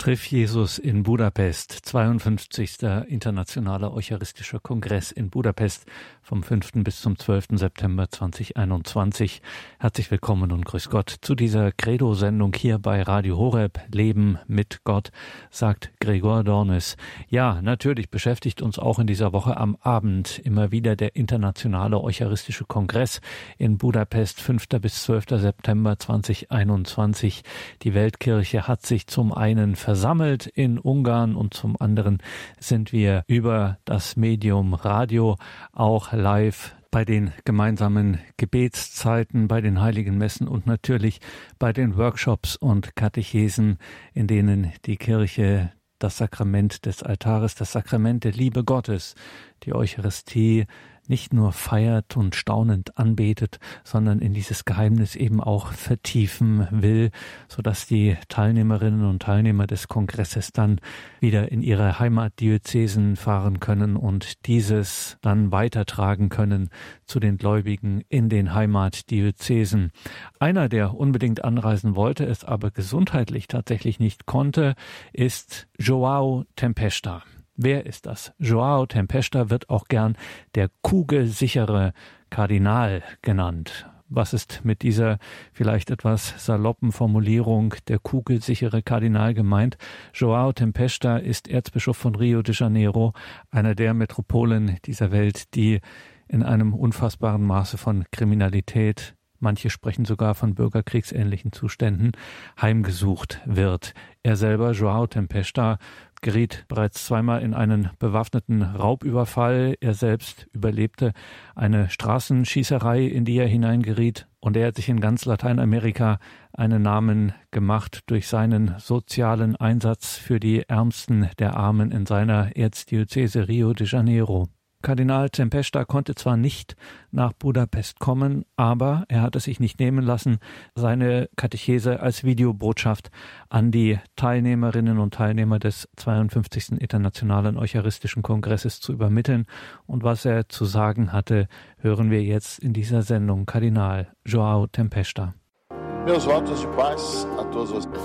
Triff Jesus in Budapest, 52. Internationaler Eucharistischer Kongress in Budapest vom 5. bis zum 12. September 2021. Herzlich willkommen und grüß Gott zu dieser Credo-Sendung hier bei Radio Horeb. Leben mit Gott, sagt Gregor Dornes. Ja, natürlich beschäftigt uns auch in dieser Woche am Abend immer wieder der Internationale Eucharistische Kongress in Budapest, 5. bis 12. September 2021. Die Weltkirche hat sich zum einen versammelt in Ungarn und zum anderen sind wir über das Medium Radio auch live bei den gemeinsamen Gebetszeiten, bei den heiligen Messen und natürlich bei den Workshops und Katechesen, in denen die Kirche das Sakrament des Altares, das Sakrament der Liebe Gottes, die Eucharistie nicht nur feiert und staunend anbetet, sondern in dieses Geheimnis eben auch vertiefen will, so dass die Teilnehmerinnen und Teilnehmer des Kongresses dann wieder in ihre Heimatdiözesen fahren können und dieses dann weitertragen können zu den Gläubigen in den Heimatdiözesen. Einer, der unbedingt anreisen wollte, es aber gesundheitlich tatsächlich nicht konnte, ist Joao Tempesta. Wer ist das? Joao Tempesta wird auch gern der kugelsichere Kardinal genannt. Was ist mit dieser vielleicht etwas saloppen Formulierung der kugelsichere Kardinal gemeint? Joao Tempesta ist Erzbischof von Rio de Janeiro, einer der Metropolen dieser Welt, die in einem unfassbaren Maße von Kriminalität, manche sprechen sogar von bürgerkriegsähnlichen Zuständen, heimgesucht wird. Er selber, Joao Tempesta, geriet bereits zweimal in einen bewaffneten Raubüberfall. Er selbst überlebte eine Straßenschießerei, in die er hineingeriet. Und er hat sich in ganz Lateinamerika einen Namen gemacht durch seinen sozialen Einsatz für die Ärmsten der Armen in seiner Erzdiözese Rio de Janeiro. Kardinal Tempesta konnte zwar nicht nach Budapest kommen, aber er hat es sich nicht nehmen lassen, seine Katechese als Videobotschaft an die Teilnehmerinnen und Teilnehmer des 52. Internationalen Eucharistischen Kongresses zu übermitteln. Und was er zu sagen hatte, hören wir jetzt in dieser Sendung. Kardinal Joao Tempesta.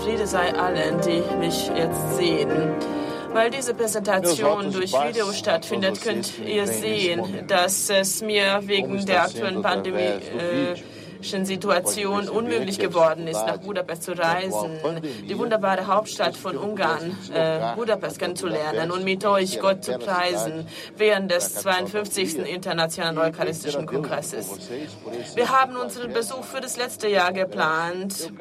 Friede sei allen, die mich jetzt sehen. Weil diese Präsentation durch Video stattfindet, könnt ihr sehen, dass es mir wegen der aktuellen Pandemie Situation unmöglich geworden ist, nach Budapest zu reisen, die wunderbare Hauptstadt von Ungarn, äh, Budapest kennenzulernen und mit euch Gott zu preisen während des 52. Internationalen Eucharistischen Kongresses. Wir haben unseren Besuch für das letzte Jahr geplant,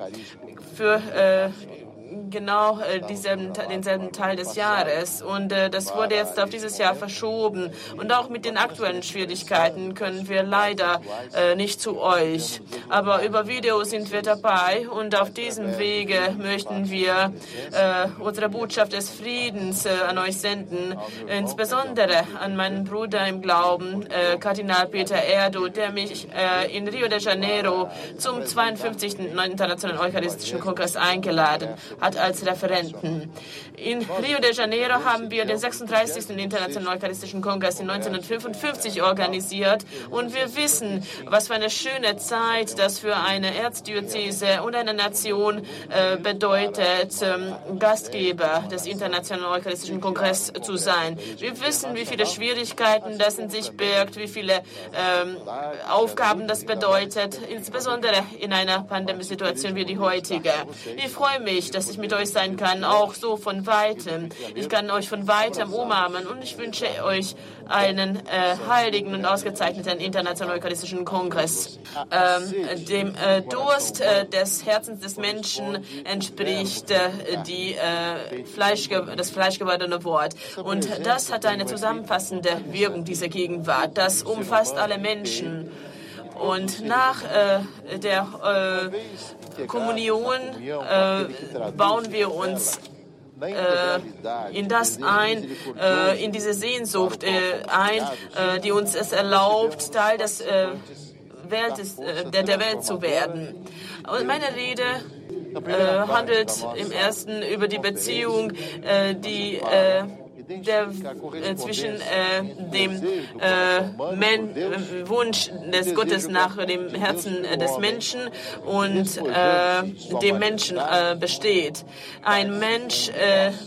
für äh, genau äh, dieselben, denselben Teil des Jahres. Und äh, das wurde jetzt auf dieses Jahr verschoben. Und auch mit den aktuellen Schwierigkeiten können wir leider äh, nicht zu euch. Aber über Video sind wir dabei und auf diesem Wege möchten wir äh, unsere Botschaft des Friedens äh, an euch senden, insbesondere an meinen Bruder im Glauben, äh, Kardinal Peter Erdo, der mich in Rio de Janeiro zum 52. Internationalen Eucharistischen Kongress eingeladen hat als Referenten. In Rio de Janeiro haben wir den 36. Internationalen Eucharistischen Kongress in 1955 organisiert und wir wissen, was für eine schöne Zeit das für eine Erzdiözese und eine Nation äh, bedeutet, ähm, Gastgeber des Internationalen Eucharistischen Kongresses zu sein. Wir wissen, wie viele Schwierigkeiten das in sich birgt, wie viele ähm, Aufgaben das bedeutet, insbesondere in einer Pandemiesituation wie die heutige. Ich freue mich, dass ich mit euch sein kann, auch so von weitem. Ich kann euch von weitem umarmen und ich wünsche euch einen äh, heiligen und ausgezeichneten internationalen eucharistischen Kongress. Ähm, dem äh, Durst äh, des Herzens des Menschen entspricht äh, die, äh, Fleischge das fleischgewordene Wort. Und das hat eine zusammenfassende Wirkung, diese Gegenwart. Das umfasst alle Menschen. Und nach äh, der äh, Kommunion äh, bauen wir uns äh, in das ein, äh, in diese Sehnsucht äh, ein, die uns es erlaubt, Teil des Welt, der, der Welt zu werden. Und meine Rede handelt im ersten über die Beziehung, die der, äh, zwischen äh, dem äh, Men äh, Wunsch des Gottes nach dem Herzen des Menschen und äh, dem Menschen besteht. Ein Mensch,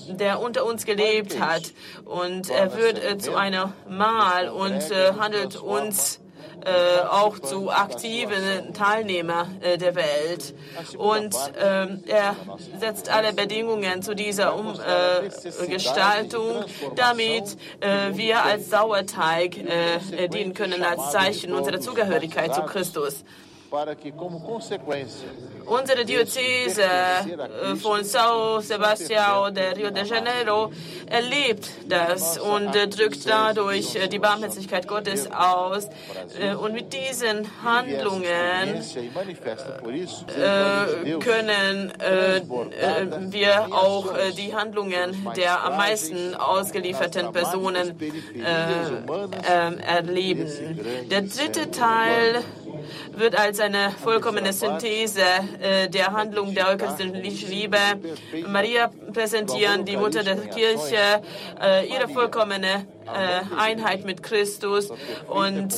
der unter uns gelebt hat und er wird zu einer Mal und handelt uns äh, auch zu aktiven Teilnehmern äh, der Welt. Und äh, er setzt alle Bedingungen zu dieser Umgestaltung, damit äh, wir als Sauerteig äh, dienen können als Zeichen unserer Zugehörigkeit zu Christus. Unsere Diözese äh, von São Sebastião de Rio de Janeiro erlebt das und äh, drückt dadurch äh, die Barmherzigkeit Gottes aus. Und mit diesen Handlungen können wir auch die Handlungen der am meisten ausgelieferten Personen ähm, erleben. Der dritte Teil wird als eine vollkommene Synthese äh, der Handlung der eucharistischen Liebe Maria präsentieren, die Mutter der Kirche, äh, ihre vollkommene äh, Einheit mit Christus und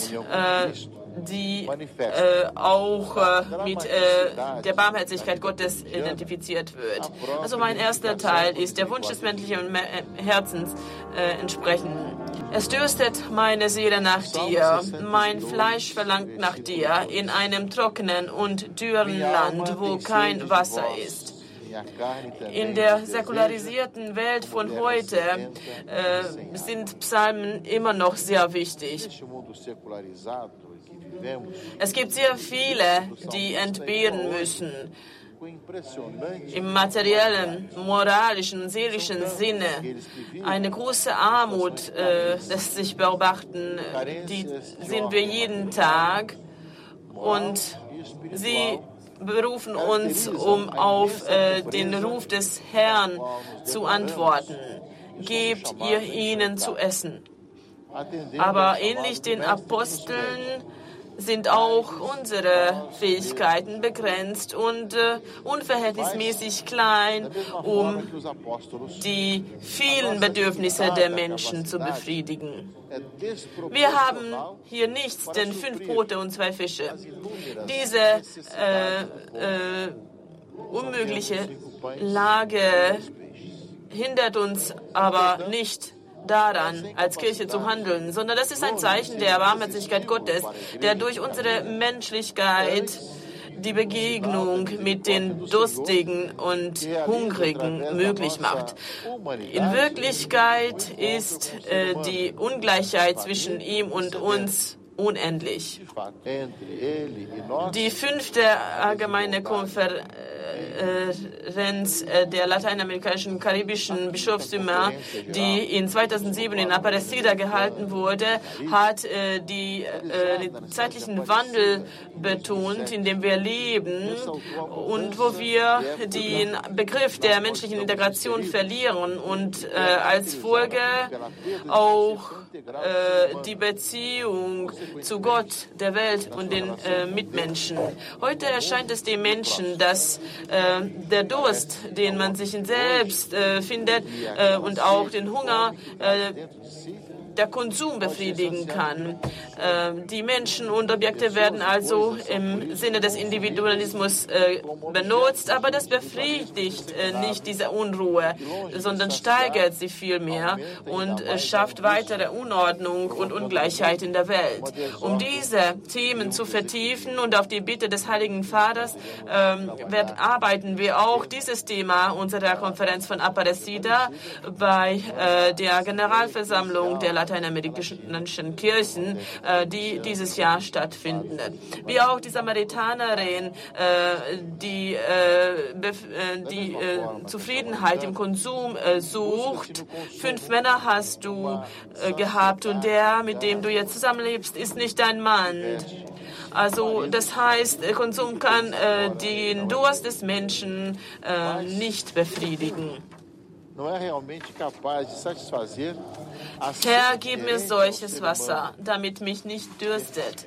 die äh, auch äh, mit äh, der Barmherzigkeit Gottes identifiziert wird. Also mein erster Teil ist der Wunsch des menschlichen Herzens entsprechen. Es dürstet meine Seele nach dir, mein Fleisch verlangt nach dir in einem trockenen und dürren Land, wo kein Wasser ist. In der säkularisierten Welt von heute äh, sind Psalmen immer noch sehr wichtig. Es gibt sehr viele, die entbehren müssen. Im materiellen, moralischen, seelischen Sinne eine große Armut äh, lässt sich beobachten. Die sehen wir jeden Tag und sie berufen uns, um auf äh, den Ruf des Herrn zu antworten. Gebt ihr ihnen zu essen. Aber ähnlich den Aposteln sind auch unsere Fähigkeiten begrenzt und äh, unverhältnismäßig klein, um die vielen Bedürfnisse der Menschen zu befriedigen. Wir haben hier nichts, denn fünf Brote und zwei Fische. Diese äh, äh, unmögliche Lage hindert uns aber nicht daran, als Kirche zu handeln, sondern das ist ein Zeichen der Barmherzigkeit Gottes, der durch unsere Menschlichkeit die Begegnung mit den Durstigen und Hungrigen möglich macht. In Wirklichkeit ist äh, die Ungleichheit zwischen ihm und uns unendlich. Die fünfte allgemeine Konferenz Konferenz äh, der lateinamerikanischen karibischen Bischofstümer, die in 2007 in Aparecida gehalten wurde, hat äh, die, äh, den zeitlichen Wandel betont, in dem wir leben und wo wir den Begriff der menschlichen Integration verlieren und als Folge auch die Beziehung zu Gott, der Welt und den Mitmenschen. Heute erscheint es den Menschen, dass äh, der Durst, den man sich in selbst äh, findet äh, und auch den Hunger äh, der Konsum befriedigen kann. Ähm, die Menschen und Objekte werden also im Sinne des Individualismus äh, benutzt, aber das befriedigt äh, nicht diese Unruhe, sondern steigert sie vielmehr und äh, schafft weitere Unordnung und Ungleichheit in der Welt. Um diese Themen zu vertiefen und auf die Bitte des Heiligen Vaters ähm, wird, arbeiten wir auch dieses Thema unserer Konferenz von Aparecida bei der Generalversammlung der lateinamerikanischen Kirchen, äh, die dieses Jahr stattfinden. Wie auch die Samaritanerin, äh, die äh, die Zufriedenheit im Konsum sucht. Fünf Männer hast du gehabt und der, mit dem du jetzt zusammenlebst, ist nicht dein Mann. Also das heißt, Konsum kann den Durst des Menschen nicht befriedigen. Herr, gib mir solches Wasser, damit mich nicht dürstet.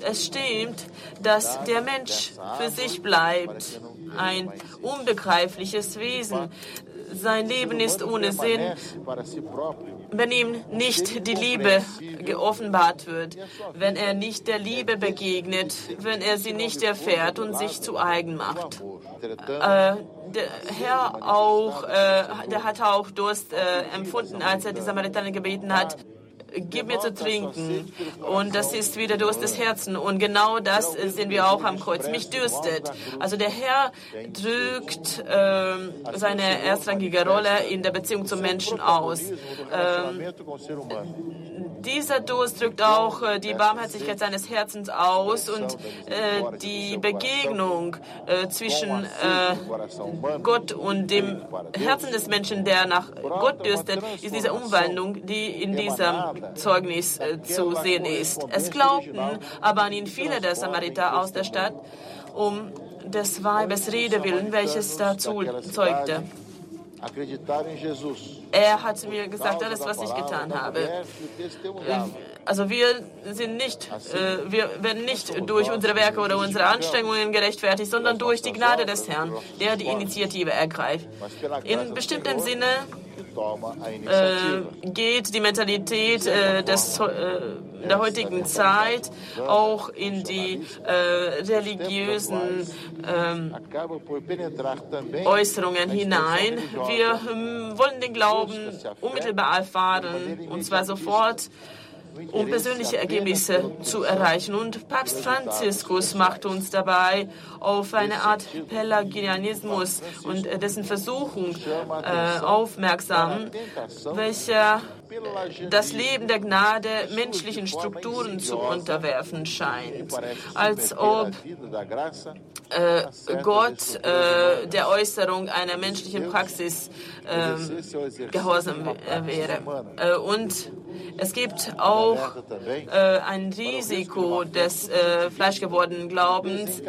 Es stimmt, dass der Mensch für sich bleibt, ein unbegreifliches Wesen. Sein Leben ist ohne Sinn, wenn ihm nicht die Liebe geoffenbart wird, wenn er nicht der Liebe begegnet, wenn er sie nicht erfährt und sich zu eigen macht. Äh, der Herr auch, äh, der hat auch Durst äh, empfunden, als er die Samaritaner gebeten hat, gib mir zu trinken. Und das ist wieder Durst des Herzens. Und genau das sehen wir auch am Kreuz. Mich dürstet. Also der Herr drückt ähm, seine erstrangige Rolle in der Beziehung zum Menschen aus. Ähm, dieser Durst drückt auch äh, die Barmherzigkeit seines Herzens aus. Und äh, die Begegnung äh, zwischen äh, Gott und dem Herzen des Menschen, der nach Gott dürstet, ist diese Umwandlung, die in diesem Zeugnis äh, zu sehen ist. Es glaubten aber an ihn viele der Samariter aus der Stadt, um des Weibes Rede willen, welches dazu zeugte. Er hat mir gesagt, alles, was ich getan habe. Also wir sind nicht, äh, wir werden nicht durch unsere Werke oder unsere Anstrengungen gerechtfertigt, sondern durch die Gnade des Herrn, der die Initiative ergreift. In bestimmten Sinne äh, geht die Mentalität äh, des, äh, der heutigen Zeit auch in die äh, religiösen ähm, Äußerungen hinein. Wir ähm, wollen den Glauben unmittelbar erfahren, und zwar sofort um persönliche Ergebnisse zu erreichen. Und Papst Franziskus macht uns dabei auf eine Art Pelagianismus und dessen Versuchung äh, aufmerksam, welcher das Leben der Gnade menschlichen Strukturen zu unterwerfen scheint, als ob äh, Gott äh, der Äußerung einer menschlichen Praxis äh, gehorsam wäre. Äh, und es gibt auch äh, ein Risiko des äh, fleischgewordenen Glaubens.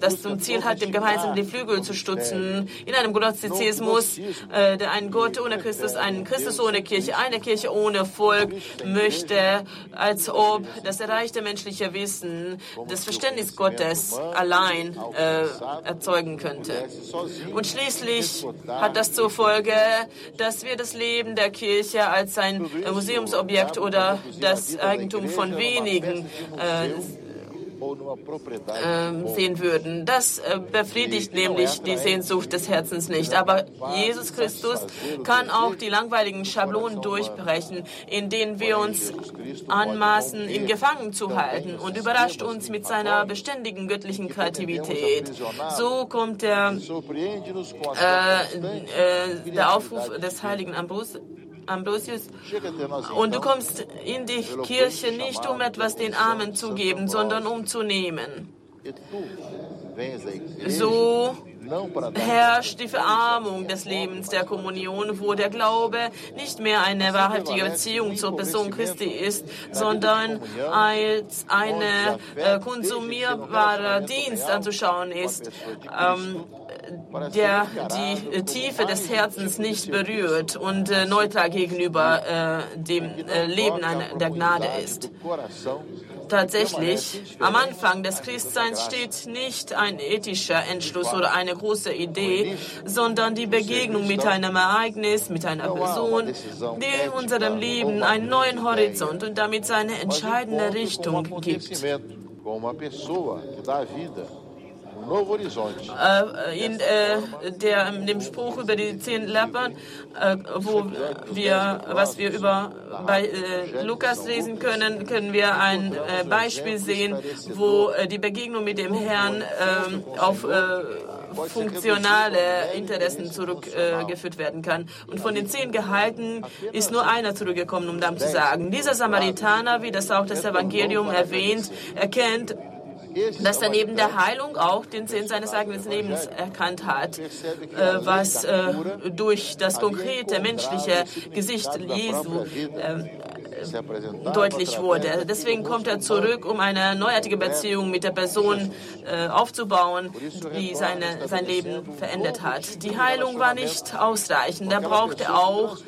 Das zum Ziel hat, dem Gemeinsamen die Flügel zu stutzen. In einem Gnostizismus, äh, der einen Gott ohne Christus, einen Christus ohne Kirche, eine Kirche ohne Volk möchte, als ob das erreichte menschliche Wissen das Verständnis Gottes allein äh, erzeugen könnte. Und schließlich hat das zur Folge, dass wir das Leben der Kirche als ein Museumsobjekt oder das Eigentum von wenigen äh, ähm, sehen würden. Das äh, befriedigt nämlich die Sehnsucht des Herzens nicht. Aber Jesus Christus kann auch die langweiligen Schablonen durchbrechen, in denen wir uns anmaßen, ihn gefangen zu halten und überrascht uns mit seiner beständigen göttlichen Kreativität. So kommt der, äh, äh, der Aufruf des heiligen Ambros Ambrosius. Und du kommst in die Kirche nicht, um etwas den Armen zu geben, sondern um zu nehmen. So herrscht die Verarmung des Lebens der Kommunion, wo der Glaube nicht mehr eine wahrhaftige Beziehung zur Person Christi ist, sondern als eine äh, konsumierbarer Dienst anzuschauen ist. Ähm, der die Tiefe des Herzens nicht berührt und äh, neutral gegenüber äh, dem äh, Leben der Gnade ist. Tatsächlich, am Anfang des Christseins steht nicht ein ethischer Entschluss oder eine große Idee, sondern die Begegnung mit einem Ereignis, mit einer Person, die unserem Leben einen neuen Horizont und damit seine entscheidende Richtung gibt. Äh, in, äh, der, dem Spruch über die zehn äh, wo wir, was wir über bei äh, Lukas lesen können, können wir ein äh, Beispiel sehen, wo äh, die Begegnung mit dem Herrn ähm, auf funktionale Interessen zurückgeführt werden kann. Und von den zehn Gehalten ist nur einer zurückgekommen, um dann zu sagen, dieser Samaritaner, wie das auch das Evangelium erwähnt, erkennt, dass er neben der Heilung auch den Sinn seines eigenen Lebens erkannt hat, äh, was äh, durch das konkrete menschliche Gesicht Jesu äh, deutlich wurde. Deswegen kommt er zurück, um eine neuartige Beziehung mit der Person äh, aufzubauen, die seine, sein Leben verändert hat. Die Heilung war nicht ausreichend. Er brauchte auch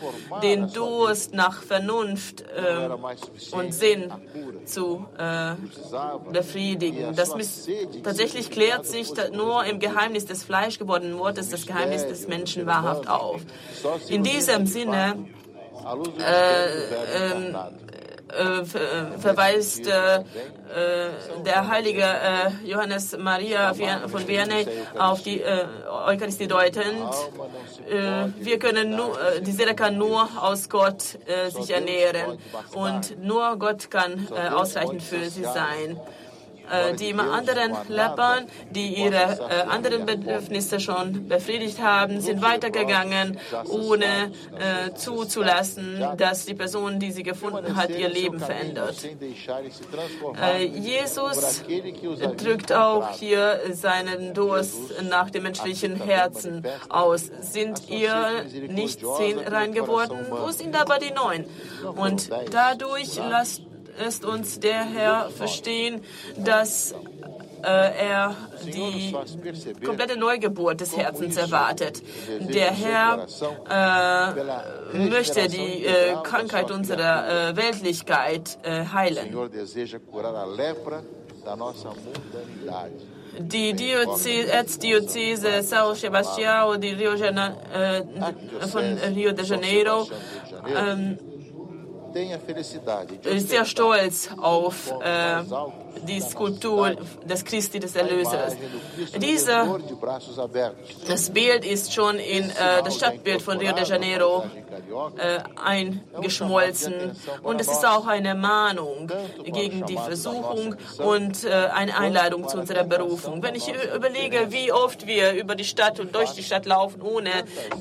den Durst nach Vernunft äh, und Sinn zu äh, befriedigen. Das tatsächlich klärt sich nur im Geheimnis des fleischgewordenen Wortes das Geheimnis des Menschen wahrhaft auf. In diesem Sinne äh, ähm, äh, verweist äh, der heilige Johannes Maria von Vianney auf die Eucharistie deutend. Wir können nur, die Seele kann nur aus Gott sich ernähren und nur Gott kann ausreichend für sie sein. Äh, die anderen Lepern, die ihre äh, anderen Bedürfnisse schon befriedigt haben, sind weitergegangen, ohne äh, zuzulassen, dass die Person, die sie gefunden hat, ihr Leben verändert. Jesus drückt auch hier seinen Durst nach dem menschlichen Herzen aus. Sind ihr nicht zehn rein geworden? Wo sind aber die neun? Und dadurch lasst lässt uns der Herr verstehen, dass äh, er die komplette Neugeburt des Herzens erwartet. Der Herr äh, möchte die äh, Krankheit unserer äh, Weltlichkeit äh, heilen. Die Diözese, Erzdiözese São Sebastião de Rio Jana, äh, von Rio de Janeiro ähm, ist sehr stolz auf äh, die Skulptur des Christi des Erlösers. Diese, das Bild ist schon in äh, das Stadtbild von Rio de Janeiro äh, eingeschmolzen und es ist auch eine Mahnung gegen die Versuchung und äh, eine Einladung zu unserer Berufung. Wenn ich überlege, wie oft wir über die Stadt und durch die Stadt laufen, ohne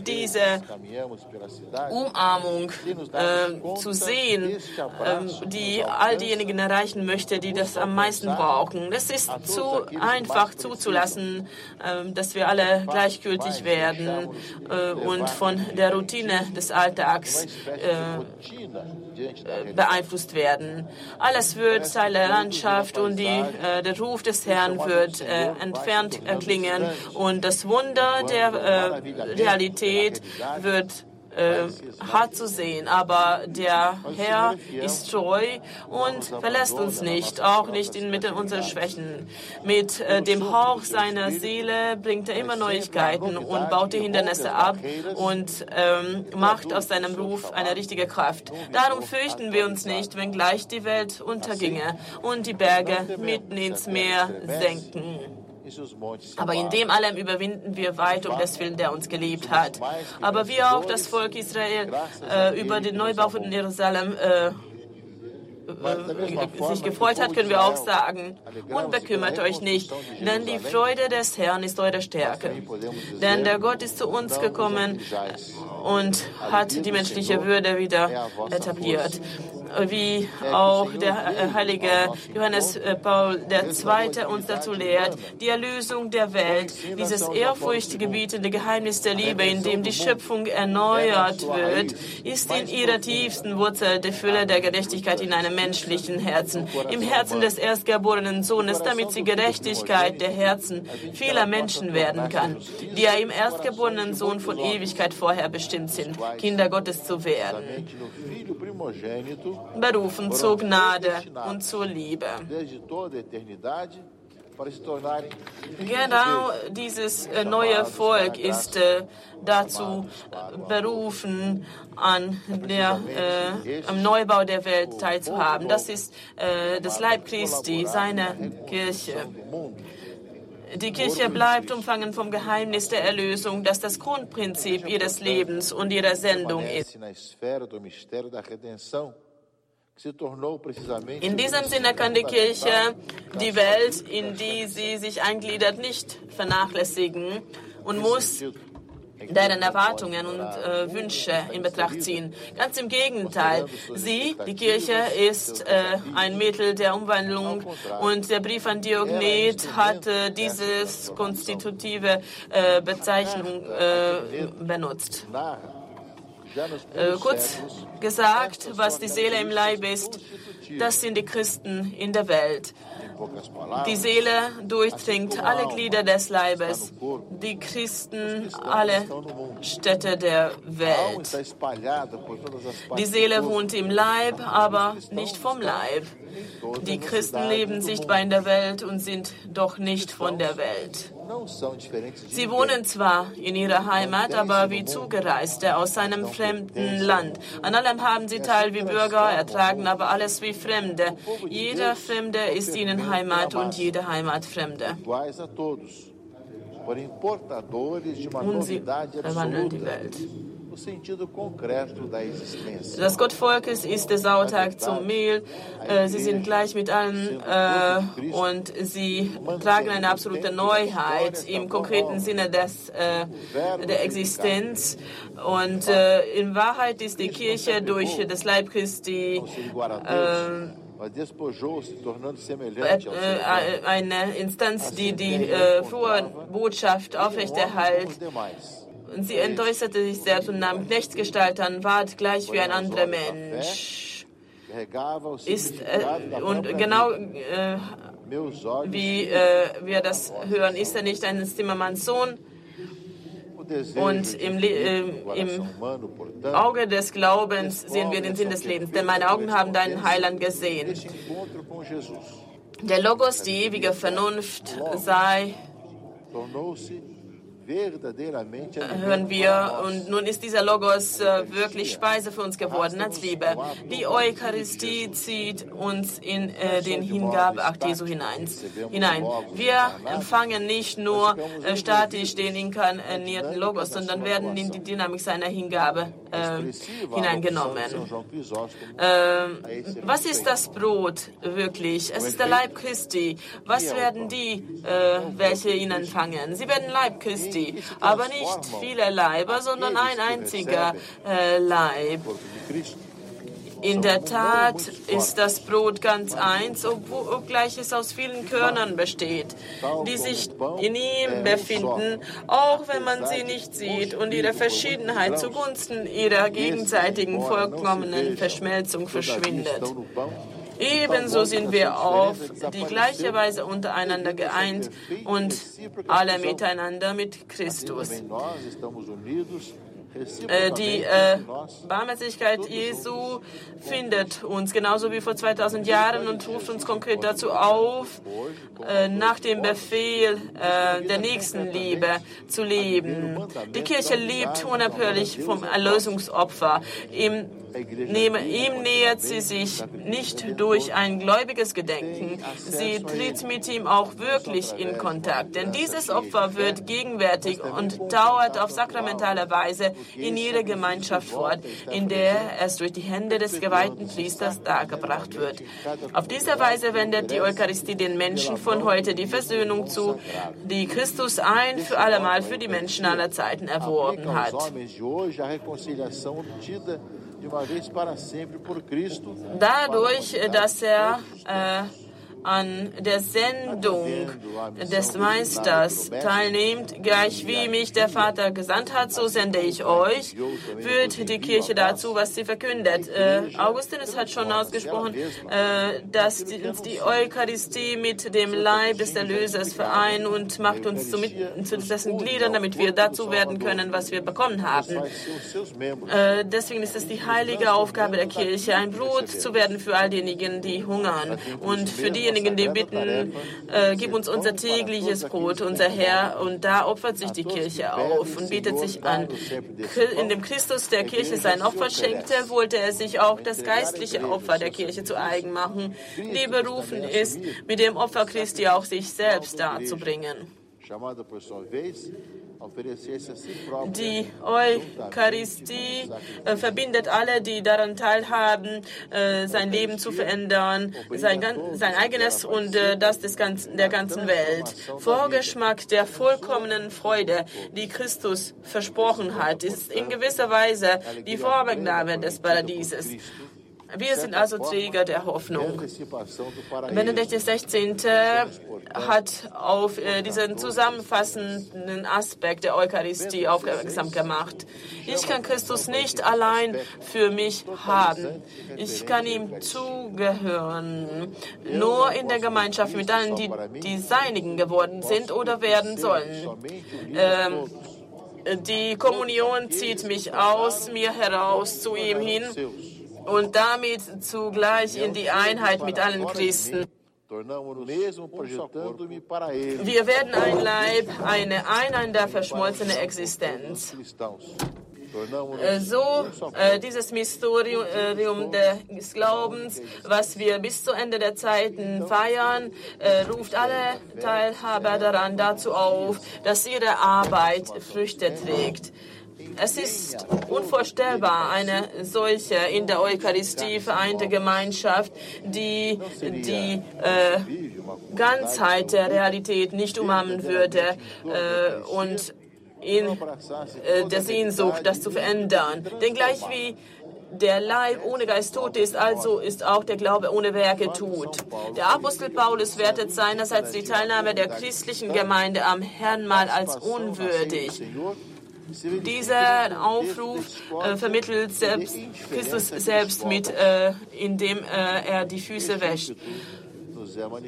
diese Umarmung äh, zu sehen, ähm, die all diejenigen erreichen möchte, die das am meisten meisten brauchen. Es ist zu einfach zuzulassen, ähm, dass wir alle gleichgültig werden äh, und von der Routine des Alltags äh, beeinflusst werden. Alles wird der Landschaft und die, äh, der Ruf des Herrn wird entfernt klingen und das Wunder der Realität wird äh, hart zu sehen, aber der Herr ist treu und verlässt uns nicht, auch nicht inmitten unserer Schwächen. Mit äh, dem Hauch seiner Seele bringt er immer Neuigkeiten und baut die Hindernisse ab und ähm, macht aus seinem Ruf eine richtige Kraft. Darum fürchten wir uns nicht, wenngleich die Welt unterginge und die Berge mitten ins Meer senken. Aber in dem allem überwinden wir weit um des Willen, der uns geliebt hat. Aber wie auch das Volk Israel äh, über den Neubau von Jerusalem äh, äh, sich gefreut hat, können wir auch sagen, unbekümmert euch nicht, denn die Freude des Herrn ist eure Stärke. Denn der Gott ist zu uns gekommen und hat die menschliche Würde wieder etabliert wie auch der äh, heilige Johannes äh, Paul II. uns dazu lehrt, die Erlösung der Welt, dieses ehrfurchtgebietende Geheimnis der Liebe, in dem die Schöpfung erneuert wird, ist in ihrer tiefsten Wurzel die Fülle der Gerechtigkeit in einem menschlichen Herzen, im Herzen des erstgeborenen Sohnes, damit sie Gerechtigkeit der Herzen vieler Menschen werden kann, die ja im erstgeborenen Sohn von Ewigkeit vorher bestimmt sind, Kinder Gottes zu werden berufen zur Gnade und zur Liebe. Genau dieses äh, neue Volk ist äh, dazu äh, berufen, an der, äh, am Neubau der Welt teilzuhaben. Das ist äh, das Leib Christi, seine Kirche. Die Kirche bleibt umfangen vom Geheimnis der Erlösung, das das Grundprinzip ihres Lebens und ihrer Sendung ist. In diesem Sinne kann die Kirche die Welt, in die sie sich eingliedert, nicht vernachlässigen und muss deren Erwartungen und äh, Wünsche in Betracht ziehen. Ganz im Gegenteil. Sie, die Kirche, ist äh, ein Mittel der Umwandlung und der Brief an Diognet hat äh, diese konstitutive äh, Bezeichnung äh, benutzt. Äh, kurz gesagt, was die Seele im Leib ist, das sind die Christen in der Welt. Die Seele durchdringt alle Glieder des Leibes, die Christen, alle Städte der Welt. Die Seele wohnt im Leib, aber nicht vom Leib. Die Christen leben sichtbar in der Welt und sind doch nicht von der Welt. Sie wohnen zwar in ihrer Heimat, aber wie Zugereiste aus einem fremden Land. An allem haben sie teil wie Bürger, ertragen aber alles wie Fremde. Jeder Fremde ist ihnen Heimat und jede Heimat Fremde. Und sie verwandeln die Welt. Das Gottvolkes ist der Sauerteig zum Mehl. Äh, sie sind gleich mit allen äh, und sie tragen eine absolute Neuheit im konkreten Sinne des, äh, der Existenz. Und äh, in Wahrheit ist die Kirche durch das Leib Christi äh, eine Instanz, die die äh, frohe Botschaft aufrechterhält und sie entäußerte sich selbst und nahm Knechtsgestalt an, ward gleich wie ein anderer Mensch. Ist, äh, und genau äh, wie äh, wir das hören, ist er nicht ein Zimmermanns Sohn? Und im, äh, im, Auge des Glaubens sehen wir den Sinn des Lebens, denn meine Augen haben deinen Heiland gesehen. Der Logos, die ewige Vernunft, sei hören wir. Und nun ist dieser Logos äh, wirklich Speise für uns geworden als Liebe. Die Eucharistie zieht uns in äh, den Hingabeakt Jesu hinein. hinein. Wir empfangen nicht nur äh, statisch den inkarnierten Logos, sondern werden in die Dynamik seiner Hingabe äh, hineingenommen. Ähm, was ist das Brot wirklich? Es ist der Leib Christi. Was werden die, äh, welche ihn empfangen? Sie werden Leib Christi. Christi, aber nicht viele Leiber, sondern ein einziger äh, Leib. In der Tat ist das Brot ganz eins, obgleich es aus vielen Körnern besteht, die sich in ihm befinden, auch wenn man sie nicht sieht und ihre Verschiedenheit zugunsten ihrer gegenseitigen vollkommenen Verschmelzung verschwindet. Ebenso sind wir auf die gleiche Weise untereinander geeint und alle miteinander mit Christus. Äh, die äh, Barmherzigkeit Jesu findet uns genauso wie vor 2000 Jahren und ruft uns konkret dazu auf, äh, nach dem Befehl äh, der Nächstenliebe zu leben. Die Kirche lebt unabhängig vom Erlösungsopfer. Im Neben ihm nähert sie sich nicht durch ein gläubiges Gedenken. Sie tritt mit ihm auch wirklich in Kontakt. Denn dieses Opfer wird gegenwärtig und dauert auf sakramentale Weise in ihrer Gemeinschaft fort, in der es durch die Hände des geweihten Priesters dargebracht wird. Auf diese Weise wendet die Eucharistie den Menschen von heute die Versöhnung zu, die Christus ein für allemal für die Menschen aller Zeiten erworben hat. Dadurch, dass er äh, an der Sendung des Meisters teilnehmt, gleich wie mich der Vater gesandt hat, so sende ich euch, führt die Kirche dazu, was sie verkündet. Äh, Augustinus hat schon ausgesprochen, äh, dass uns die Eucharistie mit dem Leib des Erlösers vereint und macht uns zu, mit, zu dessen Gliedern, damit wir dazu werden können, was wir bekommen haben. Äh, deswegen ist es die heilige Aufgabe der Kirche, ein Brot zu werden für all diejenigen, die hungern und für diejenigen, diejenigen, die bitten, äh, gib uns unser tägliches Brot, unser Herr. Und da opfert sich die Kirche auf und bietet sich an. In dem Christus der Kirche sein Opfer schenkte, wollte er sich auch das geistliche Opfer der Kirche zu eigen machen, die berufen ist, mit dem Opfer Christi auch sich selbst darzubringen. Die Eucharistie äh, verbindet alle, die daran teilhaben, äh, sein Leben zu verändern, sein, sein eigenes und äh, das des ganzen, der ganzen Welt. Vorgeschmack der vollkommenen Freude, die Christus versprochen hat, ist in gewisser Weise die Vorbegnahme des Paradieses. Wir sind also Träger der Hoffnung. Benedikt XVI. hat auf äh, diesen zusammenfassenden Aspekt der Eucharistie aufmerksam gemacht. Ich kann Christus nicht allein für mich haben. Ich kann ihm zugehören. Nur in der Gemeinschaft mit allen, die die Seinigen geworden sind oder werden sollen. Ähm, die Kommunion zieht mich aus mir heraus zu ihm hin und damit zugleich in die Einheit mit allen Christen. Wir werden ein Leib, eine einander verschmolzene Existenz. Äh, so äh, dieses Mysterium des Glaubens, was wir bis zu Ende der Zeiten feiern, äh, ruft alle Teilhaber daran dazu auf, dass ihre Arbeit Früchte trägt. Es ist unvorstellbar, eine solche in der Eucharistie vereinte Gemeinschaft, die die äh, Ganzheit der Realität nicht umarmen würde äh, und in äh, der Sehnsucht, das zu verändern. Denn gleich wie der Leib ohne Geist tot ist, also ist auch der Glaube ohne Werke tot. Der Apostel Paulus wertet seinerseits die Teilnahme der christlichen Gemeinde am Herrnmal als unwürdig. Dieser Aufruf äh, vermittelt selbst, Christus selbst mit, äh, indem äh, er die Füße wäscht.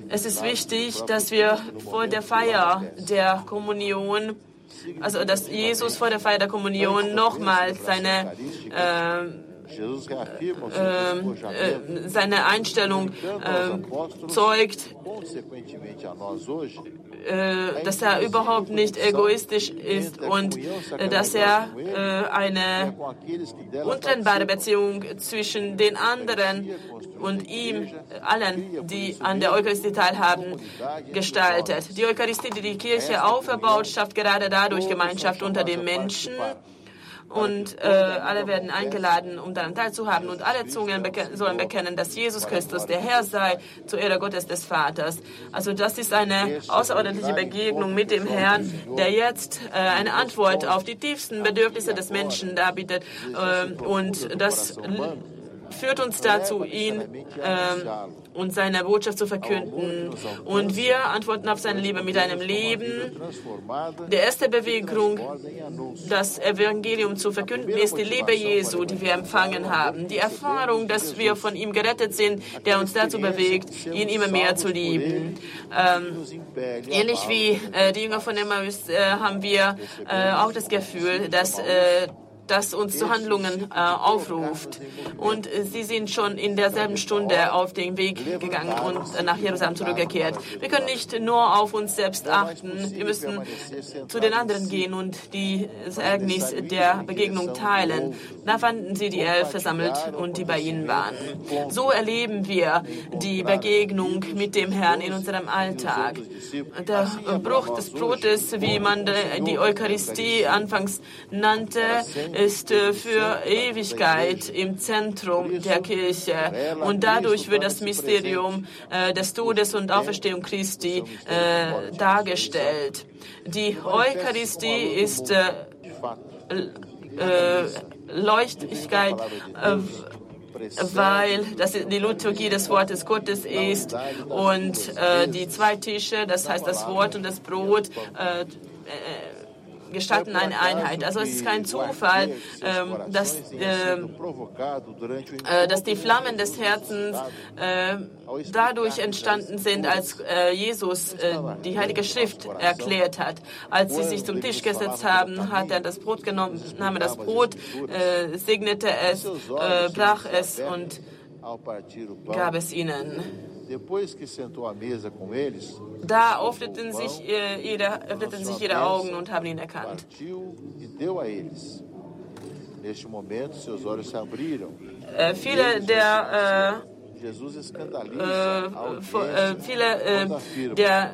Es ist wichtig, dass wir vor der Feier der Kommunion, also dass Jesus vor der Feier der Kommunion nochmals seine äh, äh, seine Einstellung äh, zeugt, äh, dass er überhaupt nicht egoistisch ist und äh, dass er eine untrennbare Beziehung zwischen den anderen und ihm, allen, die an der Eucharistie teilhaben, gestaltet. Die Eucharistie, die die Kirche auferbaut, schafft gerade dadurch Gemeinschaft unter den Menschen und äh, alle werden eingeladen, um daran teilzuhaben. Und alle Zungen beke sollen bekennen, dass Jesus Christus der Herr sei, zur Ehre Gottes des Vaters. Also das ist eine außerordentliche Begegnung mit dem Herrn, der jetzt äh, eine Antwort auf die tiefsten Bedürfnisse des Menschen darbietet. Äh, und das führt uns dazu, ihn ähm, und seine Botschaft zu verkünden. Und wir antworten auf seine Liebe mit einem Leben. Der erste Bewegung, das Evangelium zu verkünden, ist die Liebe Jesu, die wir empfangen haben. Die Erfahrung, dass wir von ihm gerettet sind, der uns dazu bewegt, ihn immer mehr zu lieben. Ähm, ähnlich wie äh, die Jünger von Emmaus äh, haben wir äh, auch das Gefühl, dass äh, das uns zu Handlungen äh, aufruft. Und sie sind schon in derselben Stunde auf den Weg gegangen und nach Jerusalem zurückgekehrt. Wir können nicht nur auf uns selbst achten, wir müssen zu den anderen gehen und das Ereignis der Begegnung teilen. Da fanden sie die Elf versammelt und die bei ihnen waren. So erleben wir die Begegnung mit dem Herrn in unserem Alltag. Der Bruch des Brotes, wie man die Eucharistie anfangs nannte, ist äh, für Ewigkeit im Zentrum der Kirche. Und dadurch wird das Mysterium äh, des Todes und Auferstehung Christi äh, dargestellt. Die Eucharistie ist Leuchtigkeit, weil das die Liturgie des Wortes Gottes ist und die zwei Tische, das heißt das Wort und das Brot, gestalten eine Einheit. Also es ist kein Zufall, ähm, dass, ähm, äh, dass die Flammen des Herzens äh, dadurch entstanden sind, als äh, Jesus äh, die Heilige Schrift erklärt hat. Als sie sich zum Tisch gesetzt haben, hat er das Brot genommen, nahm das Brot, äh, segnete es, äh, brach es und gab es ihnen. Da öffneten sich, äh, ihre, öffneten sich ihre Augen und haben ihn erkannt. Viele der viele der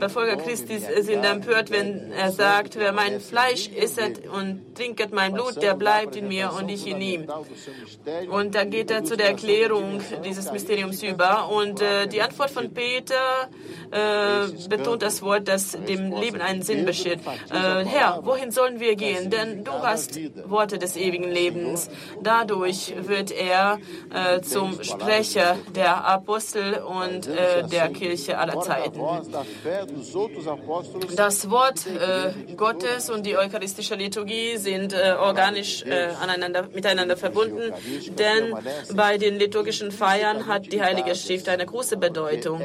Befolger Christi sind empört, wenn er sagt, wer mein Fleisch isset und trinket mein Blut, der bleibt in mir und ich in ihm. Und dann geht er zu der Erklärung dieses Mysteriums über. Und äh, die Antwort von Peter äh, betont das Wort, das dem Leben einen Sinn beschert. Äh, Herr, wohin sollen wir gehen? Denn du hast Worte des ewigen Lebens. Dadurch wird er äh, zum Sprecher der Apostel und äh, der Kirche aller Zeiten. Das Wort äh, Gottes und die eucharistische Liturgie sind äh, organisch äh, aneinander, miteinander verbunden, denn bei den liturgischen Feiern hat die Heilige Schrift eine große Bedeutung.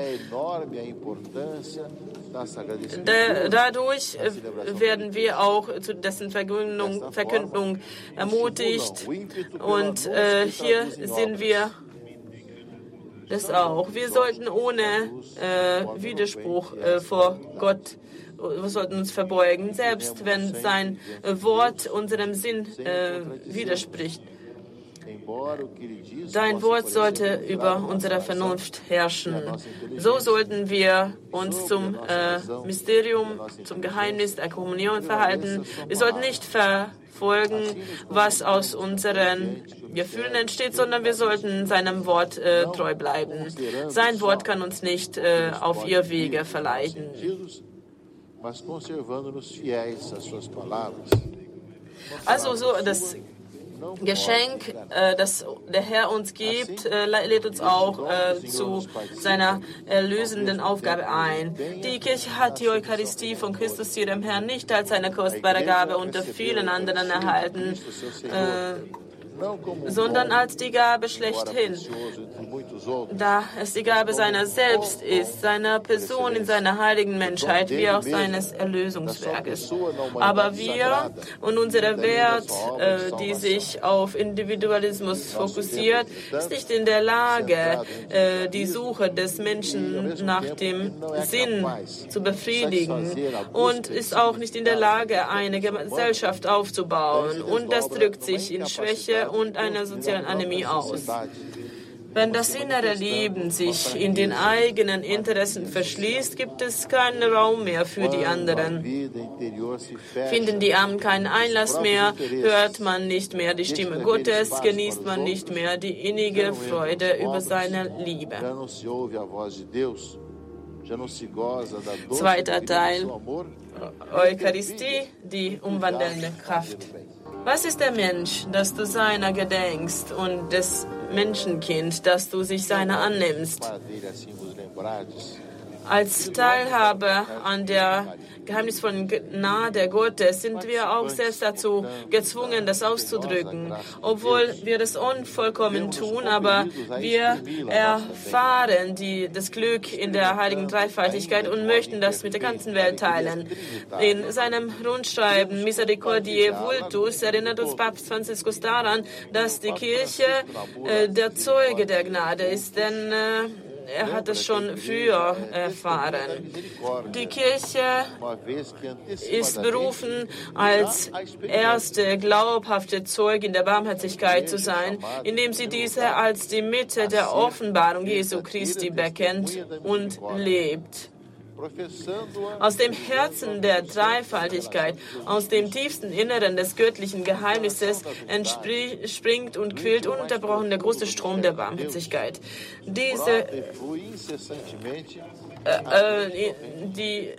dadurch äh, werden wir auch zu dessen Verkündung, Verkündung ermutigt und äh, hier sind wir das auch. Wir sollten ohne äh, Widerspruch äh, vor Gott wir sollten uns verbeugen, selbst wenn sein Wort unserem Sinn äh, widerspricht. Dein Wort sollte über unsere Vernunft herrschen. So sollten wir uns zum äh, Mysterium, zum Geheimnis der Kommunion verhalten. Wir sollten nicht verfolgen, was aus unseren Gefühlen entsteht, sondern wir sollten seinem Wort äh, treu bleiben. Sein Wort kann uns nicht äh, auf ihr Wege verleiten. Also so das Geschenk, äh, das der Herr uns gibt, äh, lädt uns auch äh, zu seiner erlösenden Aufgabe ein. Die Kirche hat die Eucharistie von Christus, ihrem Herrn, nicht als eine kostbare Gabe unter vielen anderen erhalten. Äh, sondern als die Gabe schlechthin, da es die Gabe seiner selbst ist, seiner Person in seiner heiligen Menschheit, wie auch seines Erlösungswerkes. Aber wir und unsere Wert, äh, die sich auf Individualismus fokussiert, ist nicht in der Lage, äh, die Suche des Menschen nach dem Sinn zu befriedigen und ist auch nicht in der Lage, eine Gesellschaft aufzubauen. Und das drückt sich in Schwäche und einer sozialen Anämie aus. Wenn das innere Leben sich in den eigenen Interessen verschließt, gibt es keinen Raum mehr für die anderen. Finden die Armen keinen Einlass mehr, hört man nicht mehr die Stimme Gottes, genießt man nicht mehr die innige Freude über seine Liebe. Zweiter Teil, Eucharistie, die umwandelnde Kraft. Was ist der Mensch, dass du seiner gedenkst und des Menschenkind, dass du sich seiner annimmst? Als Teilhabe an der geheimnisvollen Gnade Gottes sind wir auch selbst dazu gezwungen, das auszudrücken. Obwohl wir das unvollkommen tun, aber wir erfahren die, das Glück in der heiligen Dreifaltigkeit und möchten das mit der ganzen Welt teilen. In seinem Rundschreiben Misericordiae Vultus erinnert uns Papst Franziskus daran, dass die Kirche äh, der Zeuge der Gnade ist, denn äh, er hat es schon früher erfahren. Die Kirche ist berufen, als erste glaubhafte Zeugin der Barmherzigkeit zu sein, indem sie diese als die Mitte der Offenbarung Jesu Christi bekennt und lebt. Aus dem Herzen der Dreifaltigkeit, aus dem tiefsten Inneren des göttlichen Geheimnisses entspringt und quillt ununterbrochen der große Strom der Barmherzigkeit. Diese äh, äh, die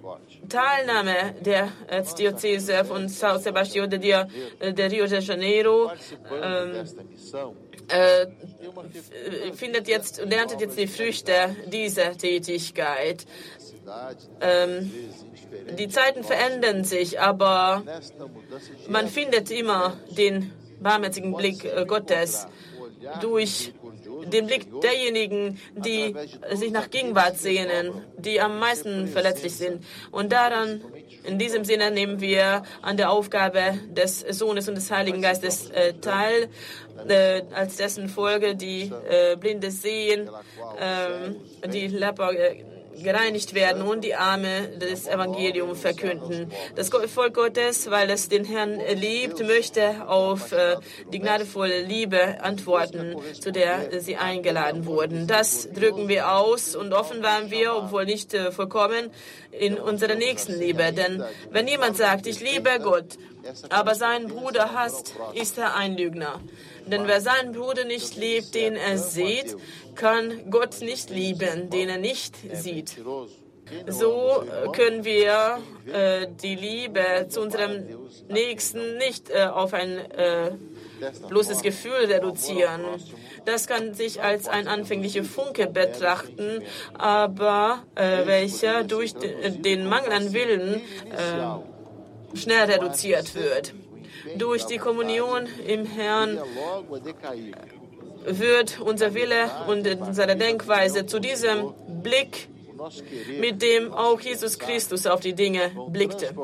Teilnahme der Erzdiözese von São Sebastião de, Dia, de Rio de Janeiro ähm, äh, findet jetzt erntet jetzt die Früchte dieser Tätigkeit. Ähm, die Zeiten verändern sich, aber man findet immer den barmherzigen Blick äh, Gottes durch den Blick derjenigen, die sich nach Gegenwart sehnen, die am meisten verletzlich sind. Und daran, in diesem Sinne, nehmen wir an der Aufgabe des Sohnes und des Heiligen Geistes äh, teil, äh, als dessen Folge die äh, Blinde sehen, ähm, die Leper gereinigt werden und die Arme des Evangeliums verkünden. Das Volk Gottes, weil es den Herrn liebt, möchte auf äh, die gnadevolle Liebe antworten, zu der sie eingeladen wurden. Das drücken wir aus und offen waren wir, obwohl nicht äh, vollkommen, in unserer Nächstenliebe. Denn wenn jemand sagt, ich liebe Gott, aber seinen Bruder hasst, ist er ein Lügner. Denn wer seinen Bruder nicht liebt, den er sieht, kann Gott nicht lieben, den er nicht sieht. So können wir äh, die Liebe zu unserem Nächsten nicht äh, auf ein äh, bloßes Gefühl reduzieren. Das kann sich als ein anfänglicher Funke betrachten, aber äh, welcher durch den Mangel an Willen äh, schnell reduziert wird. Durch die Kommunion im Herrn wird unser Wille und unsere Denkweise zu diesem Blick, mit dem auch Jesus Christus auf die Dinge blickte.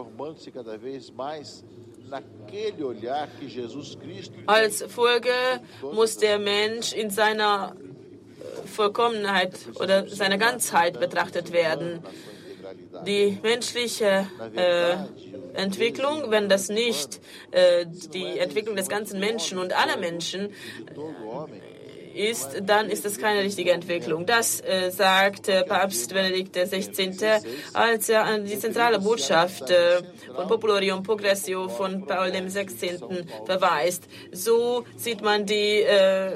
Als Folge muss der Mensch in seiner Vollkommenheit oder seiner Ganzheit betrachtet werden. Die menschliche äh, Entwicklung, wenn das nicht äh, die Entwicklung des ganzen Menschen und aller Menschen ist, dann ist das keine richtige Entwicklung. Das äh, sagt äh, Papst Benedikt XVI., als er an die zentrale Botschaft äh, von Popularium Progressio von Paul XVI. verweist. So sieht man die äh,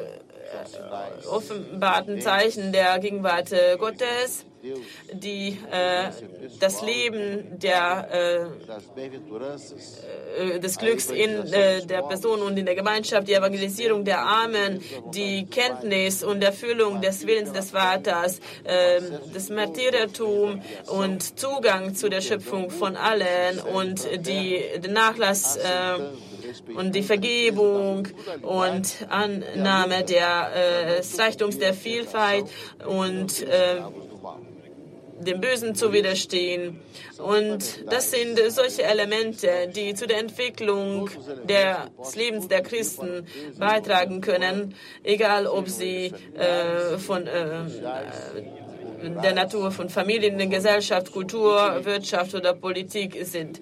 offenbarten Zeichen der Gegenwart äh, Gottes die äh, das Leben der, äh, äh, des Glücks in äh, der Person und in der Gemeinschaft, die Evangelisierung der Armen, die Kenntnis und Erfüllung des Willens des Vaters, äh, das Martyrertum und Zugang zu der Schöpfung von allen und die, den Nachlass äh, und die Vergebung und Annahme der, äh, des Reichtums der Vielfalt und dem Bösen zu widerstehen. Und das sind solche Elemente, die zu der Entwicklung des Lebens der Christen beitragen können, egal ob sie äh, von äh, der Natur von Familien, Gesellschaft, Kultur, Wirtschaft oder Politik sind.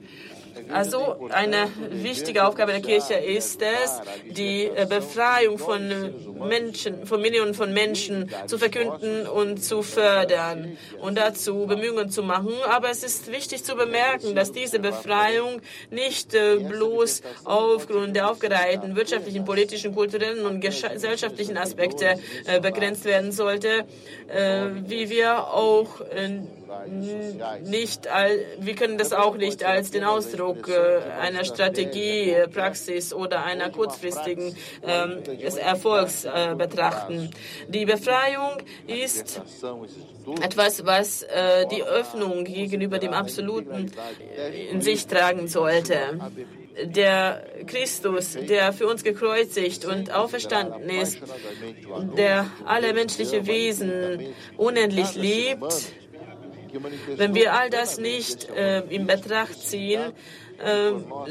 Also eine wichtige Aufgabe der Kirche ist es, die äh, Befreiung von Menschen, von Millionen von Menschen zu verkünden und zu fördern und dazu Bemühungen zu machen. Aber es ist wichtig zu bemerken, dass diese Befreiung nicht äh, bloß aufgrund der aufgereihten wirtschaftlichen, politischen, kulturellen und gesellschaftlichen Aspekte äh, begrenzt werden sollte, wie wir auch nicht, wir können das auch nicht als den Ausdruck einer Strategie, Praxis oder einer kurzfristigen ähm, Erfolgs äh, betrachten. Die Befreiung ist etwas, was äh, die Öffnung gegenüber dem Absoluten in sich tragen sollte der Christus, der für uns gekreuzigt und auferstanden ist, der alle menschliche Wesen unendlich liebt, wenn wir all das nicht äh, in Betracht ziehen, äh,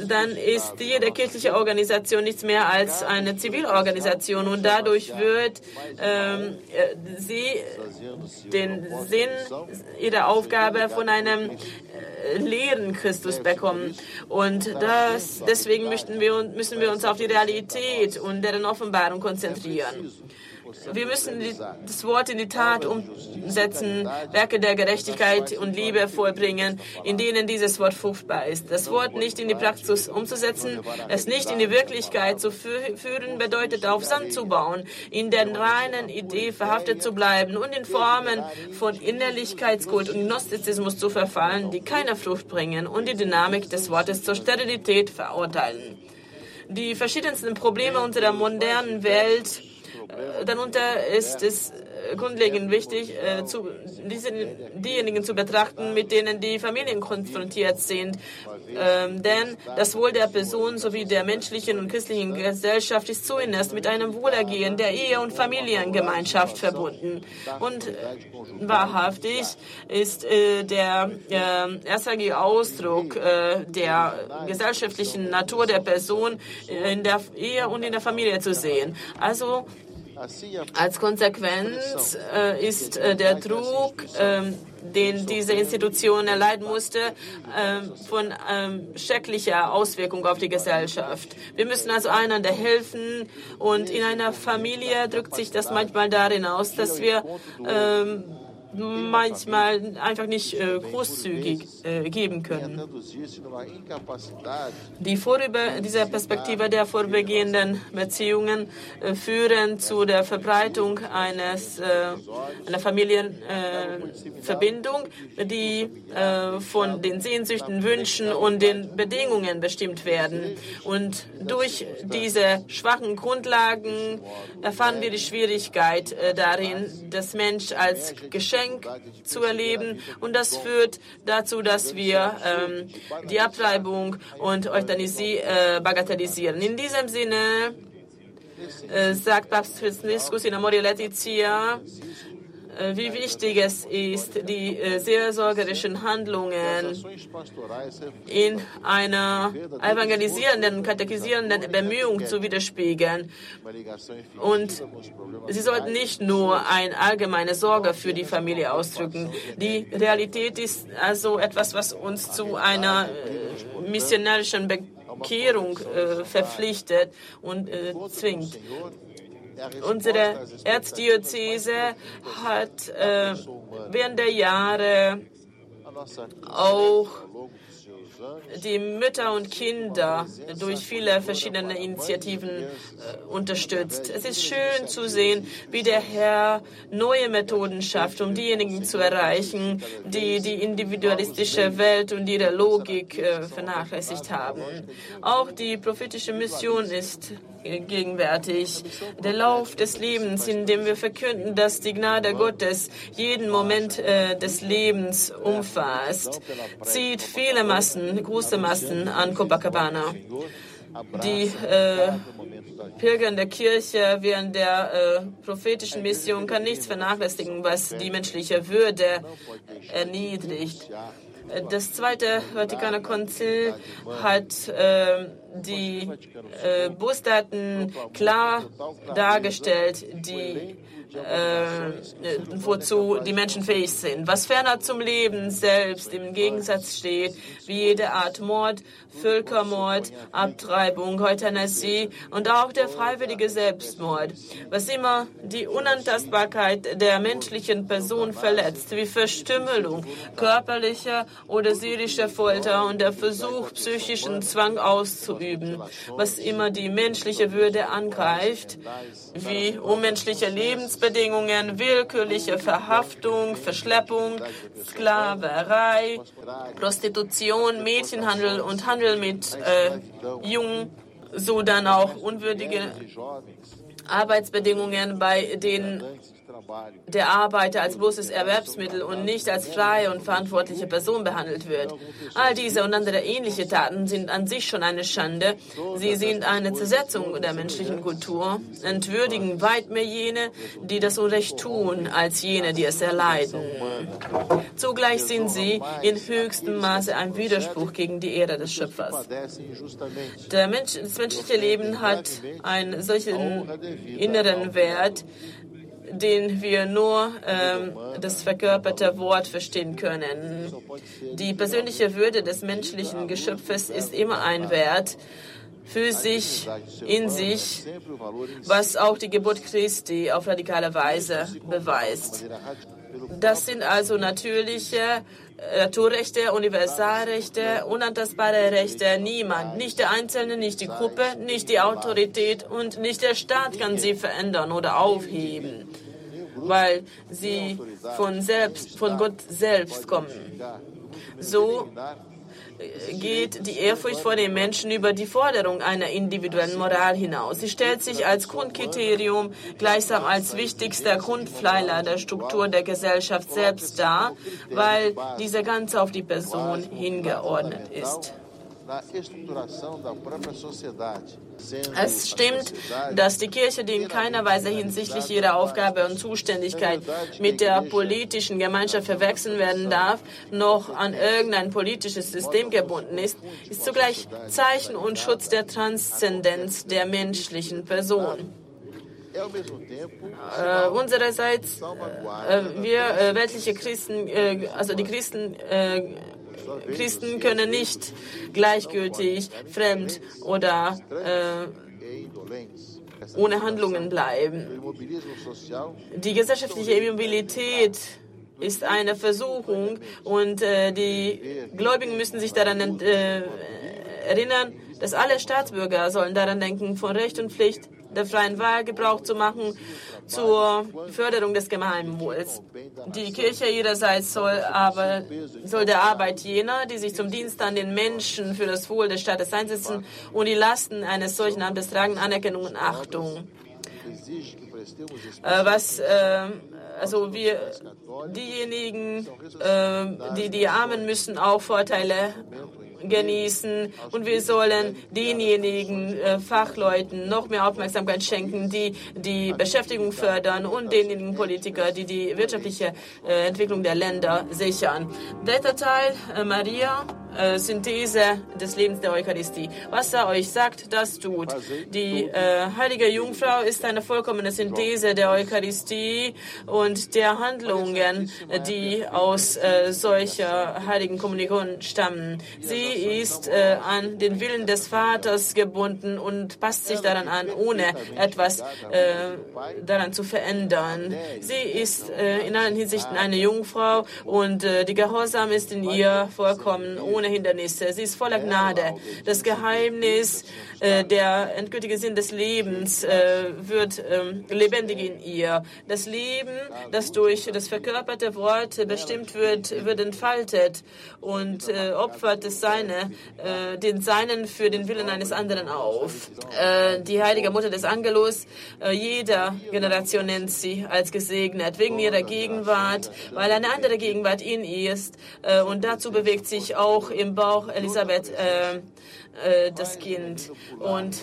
dann ist jede kirchliche Organisation nichts mehr als eine Zivilorganisation und dadurch wird ähm, äh, sie den Sinn ihrer Aufgabe von einem äh, leeren Christus bekommen. Und das, deswegen möchten wir, müssen wir uns auf die Realität und deren Offenbarung konzentrieren. Wir müssen die, das Wort in die Tat umsetzen, Werke der Gerechtigkeit und Liebe vollbringen, in denen dieses Wort fruchtbar ist. Das Wort nicht in die Praxis umzusetzen, es nicht in die Wirklichkeit zu führen, bedeutet auf Sand zu bauen, in der reinen Idee verhaftet zu bleiben und in Formen von Innerlichkeitskult und Gnostizismus zu verfallen, die keine Frucht bringen und die Dynamik des Wortes zur Sterilität verurteilen. Die verschiedensten Probleme unserer modernen Welt darunter ist es äh, grundlegend wichtig, äh, zu, diese, diejenigen zu betrachten, mit denen die Familien konfrontiert sind. Ähm, denn das Wohl der Person sowie der menschlichen und christlichen Gesellschaft ist zuerst mit einem Wohlergehen der Ehe- und Familiengemeinschaft verbunden. Und äh, wahrhaftig ist äh, der äh, erstrangige Ausdruck der gesellschaftlichen Natur der Person in der Ehe und in der Familie zu sehen. Also Als Konsequenz äh, ist äh, der Druck, äh, den diese Institution erleiden musste, ähm, von ähm, schrecklicher Auswirkung auf die Gesellschaft. Wir müssen also einander helfen und in einer Familie drückt sich das manchmal darin aus, dass wir ähm, manchmal einfach nicht äh, großzügig äh, geben können. Die vorüber, diese Perspektive der vorübergehenden Beziehungen äh, führen zu der Verbreitung eines, äh, einer Familienverbindung, die äh, von den Sehnsüchten, Wünschen und den Bedingungen bestimmt werden. Und durch diese schwachen Grundlagen erfahren wir die Schwierigkeit äh, darin, das Mensch als Geschenk Geschenk zu erleben. Und das führt dazu, dass wir ähm, die Abtreibung und Euthanasie äh, bagatellisieren. In diesem Sinne äh, sagt Papst Franziskus in Amore Letizia, wie wichtig es ist, die äh, seelsorgerischen Handlungen in einer evangelisierenden, katechisierenden Bemühung zu widerspiegeln. Und sie sollten nicht nur eine allgemeine Sorge für die Familie ausdrücken. Die Realität ist also etwas, was uns zu einer äh, missionarischen Bekehrung verpflichtet und zwingt. Unsere Erzdiözese hat äh, während der Jahre auch die Mütter und Kinder durch viele verschiedene Initiativen äh, unterstützt. Es ist schön zu sehen, wie der Herr neue Methoden schafft, um diejenigen zu erreichen, die die individualistische Welt und ihre Logik äh, vernachlässigt haben. Auch die prophetische Mission ist gegenwärtig. Der Lauf des Lebens, in dem wir verkünden, dass die Gnade Gottes jeden Moment äh, des Lebens umfasst, zieht viele Massen, große Massen an Copacabana. Die äh, Pilger der Kirche während der äh, prophetischen Mission kann nichts vernachlässigen, was die menschliche Würde erniedrigt. Das Zweite Vatikaner Konzil hat äh, die äh, Busdaten klar dargestellt, die äh, wozu die Menschen fähig sind. Was ferner zum Leben selbst im Gegensatz steht, wie jede Art Mord, Völkermord, Abtreibung, Euthanasie und auch der freiwillige Selbstmord. Was immer die Unantastbarkeit der menschlichen Person verletzt, wie Verstümmelung, körperliche oder seelische Folter und der Versuch, psychischen Zwang auszuüben, was immer die menschliche Würde angreift, wie unmenschliche Lebensbedingungen, willkürliche Verhaftung, Verschleppung, Sklaverei, Prostitution, Mädchenhandel und Handel mit äh, Jungen, so dann auch unwürdige Arbeitsbedingungen, bei denen der Arbeiter als bloßes Erwerbsmittel und nicht als freie und verantwortliche Person behandelt wird. All diese und andere ähnliche Taten sind an sich schon eine Schande. Sie sind eine Zersetzung der menschlichen Kultur, entwürdigen weit mehr jene, die das Unrecht tun, als jene, die es erleiden. Zugleich sind sie in höchstem Maße ein Widerspruch gegen die Ehre des Schöpfers. Mensch, das menschliche Leben hat einen solchen inneren Wert, den wir nur ähm, das verkörperte Wort verstehen können. Die persönliche Würde des menschlichen Geschöpfes ist immer ein Wert für sich, in sich, was auch die Geburt Christi auf radikale Weise beweist. Das sind also natürliche Naturrechte, Universalrechte, unantastbare Rechte. Niemand, nicht der Einzelne, nicht die Gruppe, nicht die Autorität und nicht der Staat kann sie verändern oder aufheben, weil sie von selbst, von Gott selbst kommen. So geht die Ehrfurcht vor den Menschen über die Forderung einer individuellen Moral hinaus. Sie stellt sich als Grundkriterium gleichsam als wichtigster Grundpfeiler der Struktur der Gesellschaft selbst dar, weil dieser Ganze auf die Person hingeordnet ist. Es stimmt, dass die Kirche, die in keiner Weise hinsichtlich ihrer Aufgabe und Zuständigkeit mit der politischen Gemeinschaft verwechseln werden darf, noch an irgendein politisches System gebunden ist, ist zugleich Zeichen und Schutz der Transzendenz der menschlichen Person. Äh, unsererseits, äh, wir äh, weltliche Christen, äh, also die Christen, Christen können nicht gleichgültig, fremd oder äh, ohne Handlungen bleiben. Die gesellschaftliche Immobilität ist eine Versuchung und äh, die Gläubigen müssen sich daran äh, erinnern, dass alle Staatsbürger sollen daran denken, von Recht und Pflicht der freien Wahl Gebrauch zu machen zur Förderung des Gemeinwohls. Die Kirche ihrerseits soll aber soll der Arbeit jener, die sich zum Dienst an den Menschen für das Wohl des Staates einsetzen und die Lasten eines solchen Amtes tragen, Anerkennung und Achtung. Äh, was äh, also wir diejenigen, äh, die die Armen müssen auch Vorteile genießen und wir sollen denjenigen äh, Fachleuten noch mehr Aufmerksamkeit schenken, die die Beschäftigung fördern und denjenigen Politiker, die die wirtschaftliche äh, Entwicklung der Länder sichern. Dritter Teil, äh, Maria äh, Synthese des Lebens der Eucharistie. Was er euch sagt, das tut. Die äh, heilige Jungfrau ist eine vollkommene Synthese der Eucharistie und der Handlungen, die aus äh, solcher heiligen Kommunikation stammen. Sie ist äh, an den Willen des Vaters gebunden und passt sich daran an, ohne etwas äh, daran zu verändern. Sie ist äh, in allen Hinsichten eine Jungfrau und die Gehorsam ist in ihr vollkommen ohne ohne Hindernisse. Sie ist voller Gnade. Das Geheimnis, äh, der endgültige Sinn des Lebens äh, wird ähm, lebendig in ihr. Das Leben, das durch das verkörperte Wort bestimmt wird, wird entfaltet und äh, opfert das Seine, äh, den Seinen für den Willen eines anderen auf. Äh, die heilige Mutter des Angelus, äh, jeder Generation nennt sie als gesegnet, wegen ihrer Gegenwart, weil eine andere Gegenwart in ihr ist. und dazu bewegt sich auch im Bauch Elisabeth äh, äh, das Kind. Und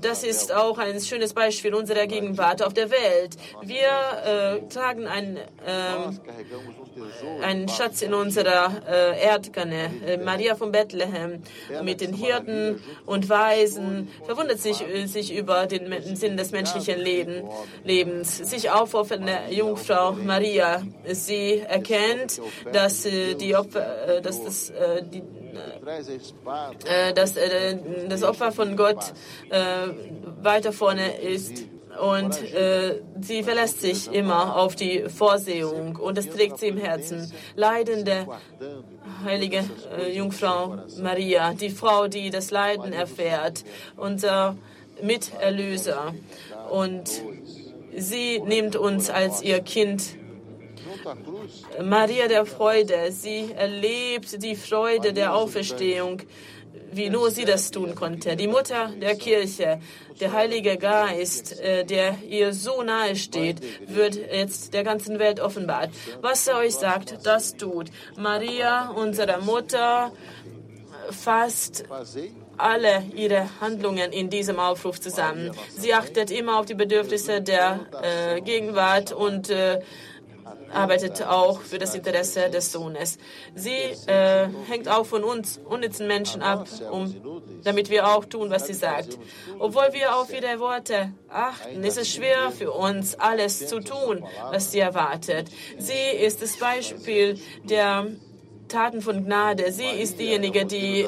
das ist auch ein schönes Beispiel unserer Gegenwart auf der Welt. Wir äh, tragen ein ähm, einen Schatz in unserer äh, Erdkanne. Äh, Maria von Bethlehem mit den Hirten und Weisen verwundert sich, äh, sich über den Sinn des menschlichen Leben, Lebens. Sich aufopfernde Jungfrau Maria. Sie erkennt, dass, äh, die Opfer, äh, dass das, äh, die, dass das Opfer von Gott weiter vorne ist und äh, sie verlässt sich immer auf die Vorsehung und das trägt sie im Herzen. Leidende heilige äh, Jungfrau Maria, die Frau, die das Leiden erfährt, unser Miterlöser. Und sie nimmt uns als ihr Kind Maria der Freude, sie erlebt die Freude der Auferstehung wie nur sie das tun konnte. Die Mutter der Kirche, der Heilige Geist, äh, der ihr so nahe steht, wird jetzt der ganzen Welt offenbart. Was er euch sagt, das tut. Maria, unsere Mutter, fasst alle ihre Handlungen in diesem Aufruf zusammen. Sie achtet immer auf die Bedürfnisse der äh, Gegenwart und äh, arbeitet auch für das Interesse des Sohnes. Sie äh, hängt auch von uns unnützen Menschen ab, um, damit wir auch tun, was sie sagt. Obwohl wir auf ihre Worte achten, ist es schwer für uns, alles zu tun, was sie erwartet. Sie ist das Beispiel der Taten von Gnade. Sie ist diejenige, die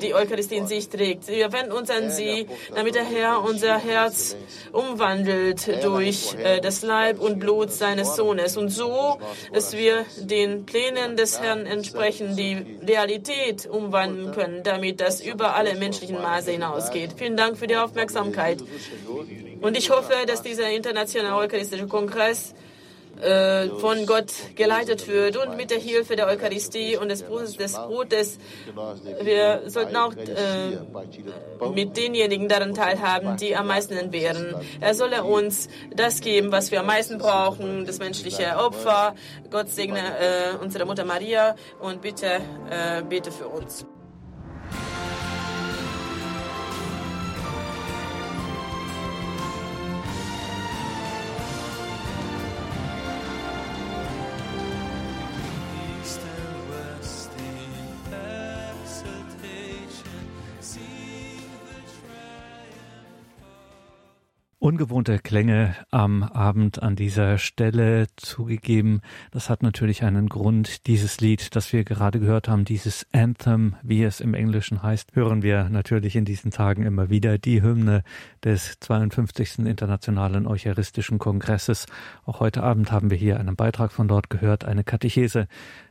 die Eucharistie in sich trägt. Wir wenden uns an sie, damit der Herr unser Herz umwandelt durch äh, das Leib und Blut seines Sohnes. Und so, dass wir den Plänen des Herrn entsprechend die Realität umwandeln können, damit das über alle menschlichen Maße hinausgeht. Vielen Dank für die Aufmerksamkeit. Und ich hoffe, dass dieser internationale Eucharistische Kongress äh, von Gott geleitet wird und mit der Hilfe der Eucharistie und des Brotes, des Brotes. Wir sollten auch äh, mit denjenigen daran teilhaben, die am meisten entbehren. Er solle uns das geben, was wir am meisten brauchen, das menschliche Opfer. Gott segne äh, unsere Mutter Maria und bitte äh, bete für uns. Ungewohnte Klänge am Abend an dieser Stelle zugegeben. Das hat natürlich einen Grund. Dieses Lied, das wir gerade gehört haben, dieses Anthem, wie es im Englischen heißt, hören wir natürlich in diesen Tagen immer wieder. Die Hymne des 52. Internationalen Eucharistischen Kongresses. Auch heute Abend haben wir hier einen Beitrag von dort gehört, eine Katechese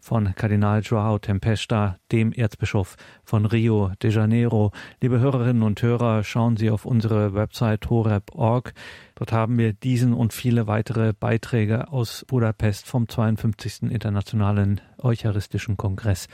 von Kardinal Joao Tempesta, dem Erzbischof von Rio de Janeiro. Liebe Hörerinnen und Hörer, schauen Sie auf unsere Website horeb.org Org. Dort haben wir diesen und viele weitere Beiträge aus Budapest vom 52. Internationalen Eucharistischen Kongress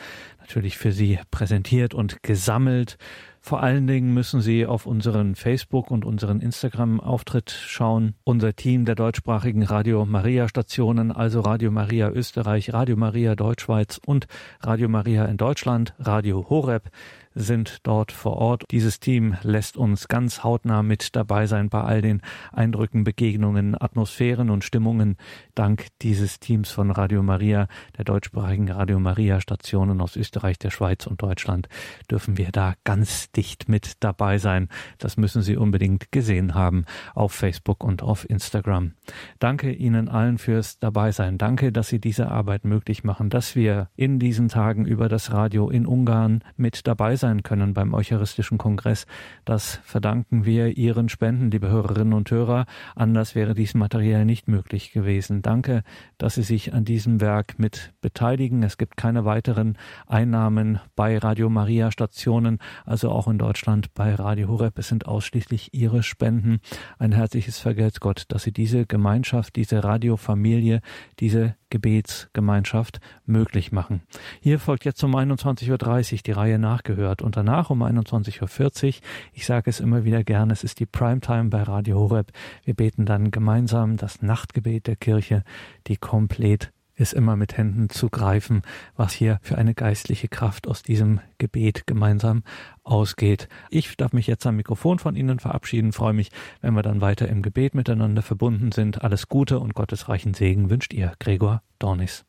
natürlich für Sie präsentiert und gesammelt. Vor allen Dingen müssen Sie auf unseren Facebook- und unseren Instagram-Auftritt schauen. Unser Team der deutschsprachigen Radio Maria Stationen, also Radio Maria Österreich, Radio Maria Deutschschweiz und Radio Maria in Deutschland, Radio Horeb, sind dort vor Ort. Dieses Team lässt uns ganz hautnah mit dabei sein bei all den Eindrücken, Begegnungen, Atmosphären und Stimmungen. Dank dieses Teams von Radio Maria, der deutschsprachigen Radio Maria Stationen aus Österreich, der Schweiz und Deutschland, dürfen wir da ganz dicht mit dabei sein. Das müssen Sie unbedingt gesehen haben auf Facebook und auf Instagram. Danke Ihnen allen fürs Dabeisein. Danke, dass Sie diese Arbeit möglich machen, dass wir in diesen Tagen über das Radio in Ungarn mit dabei sein können beim Eucharistischen Kongress. Das verdanken wir Ihren Spenden, liebe Hörerinnen und Hörer. Anders wäre dies materiell nicht möglich gewesen. Danke, dass Sie sich an diesem Werk mit beteiligen. Es gibt keine weiteren Einnahmen bei Radio Maria Stationen, also auch in Deutschland bei Radio Horeb. Es sind ausschließlich Ihre Spenden. Ein herzliches Vergelt's Gott, dass Sie diese Gemeinschaft, diese Radiofamilie, diese Gebetsgemeinschaft möglich machen. Hier folgt jetzt um 21.30 Uhr die Reihe nachgehört und danach um 21.40 Uhr, ich sage es immer wieder gern, es ist die Primetime bei Radio Horeb. Wir beten dann gemeinsam das Nachtgebet der Kirche, die komplett ist immer mit Händen zu greifen, was hier für eine geistliche Kraft aus diesem Gebet gemeinsam ausgeht. Ich darf mich jetzt am Mikrofon von Ihnen verabschieden, freue mich, wenn wir dann weiter im Gebet miteinander verbunden sind. Alles Gute und Gottes reichen Segen wünscht ihr, Gregor Dornis.